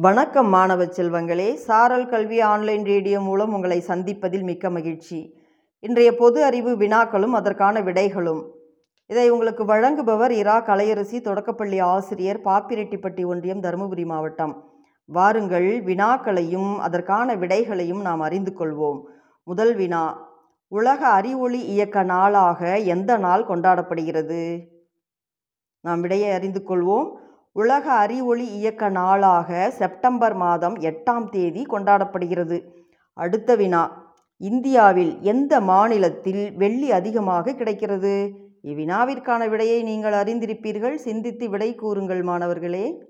வணக்கம் மாணவ செல்வங்களே. சாரல் கல்வி ஆன்லைன் ரேடியோ மூலம் உங்களை சந்திப்பதில் மிக்க மகிழ்ச்சி. இன்றைய பொது அறிவு வினாக்களும் அதற்கான விடைகளும். இதை உங்களுக்கு வழங்குபவர் இரா கலையரசி தொடக்கப்பள்ளி ஆசிரியர் பாப்பிரெட்டிப்பட்டி ஒன்றியம் தருமபுரி மாவட்டம். வாருங்கள் வினாக்களையும் அதற்கான விடைகளையும் நாம் அறிந்து கொள்வோம். முதல் வினா உலக அறிவொளி இயக்க நாளாக எந்த நாள் கொண்டாடப்படுகிறது? நாம் விடையை அறிந்து கொள்வோம். உலக அறிவொளி இயக்க நாளாக செப்டம்பர் மாதம் எட்டாம் தேதி கொண்டாடப்படுகிறது. அடுத்த வினா இந்தியாவில் எந்த மாநிலத்தில் வெள்ளி அதிகமாக கிடைக்கிறது? இவ்வினாவிற்கான விடையை நீங்கள் அறிந்திருப்பீர்கள். சிந்தித்து விடை கூறுங்கள் மாணவர்களே.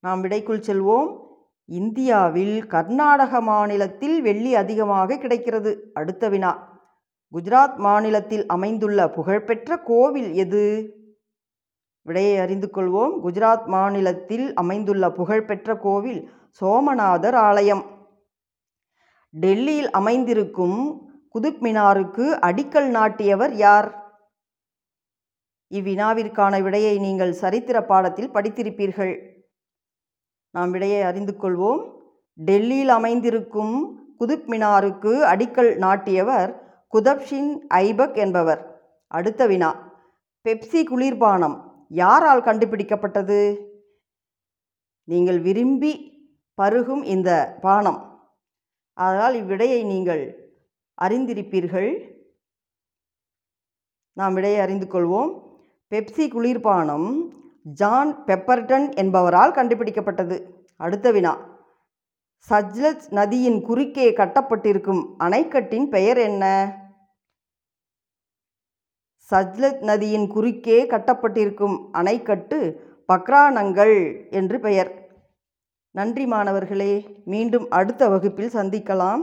நாம் விடைக்குள் செல்வோம். இந்தியாவில் கர்நாடக மாநிலத்தில் வெள்ளி அதிகமாக கிடைக்கிறது. அடுத்த வினா குஜராத் மாநிலத்தில் அமைந்துள்ள புகழ்பெற்ற கோவில் எது? விடையை அறிந்து கொள்வோம். குஜராத் மாநிலத்தில் அமைந்துள்ள புகழ்பெற்ற கோவில் சோமநாதர் ஆலயம். டெல்லியில் அமைந்திருக்கும் குதுப் மினாருக்கு அடிக்கல் நாட்டியவர் யார்? இவ்வினாவிற்கான விடையை நீங்கள் சரித்திர பாடத்தில் படித்திருப்பீர்கள். நாம் விடையை அறிந்து கொள்வோம். டெல்லியில் அமைந்திருக்கும் குதுப் மினாருக்கு அடிக்கல் நாட்டியவர் குதப்ஷின் ஐபக் என்பவர். அடுத்த வினா. பெப்சி குளிர்பானம். யாரால் கண்டுபிடிக்கப்பட்டது? நீங்கள் விரும்பி பருகும் இந்த பானம். அதனால் இவ்விடையை நீங்கள் அறிந்திருப்பீர்கள். நாம் விடையை அறிந்து கொள்வோம். பெப்சி குளிர்பானம் ஜான் பெப்பர்டன் என்பவரால் கண்டுபிடிக்கப்பட்டது. அடுத்த வினா. சஜ்லஜ் நதியின் குறுக்கே கட்டப்பட்டிருக்கும் அணைக்கட்டின் பெயர் என்ன? சஜ்லத் நதியின் குறுக்கே கட்டப்பட்டிருக்கும் அணைக்கட்டு பக்ரானங்கள் என்று பெயர். நன்றி மாணவர்களே மீண்டும் அடுத்த வகுப்பில் சந்திக்கலாம்.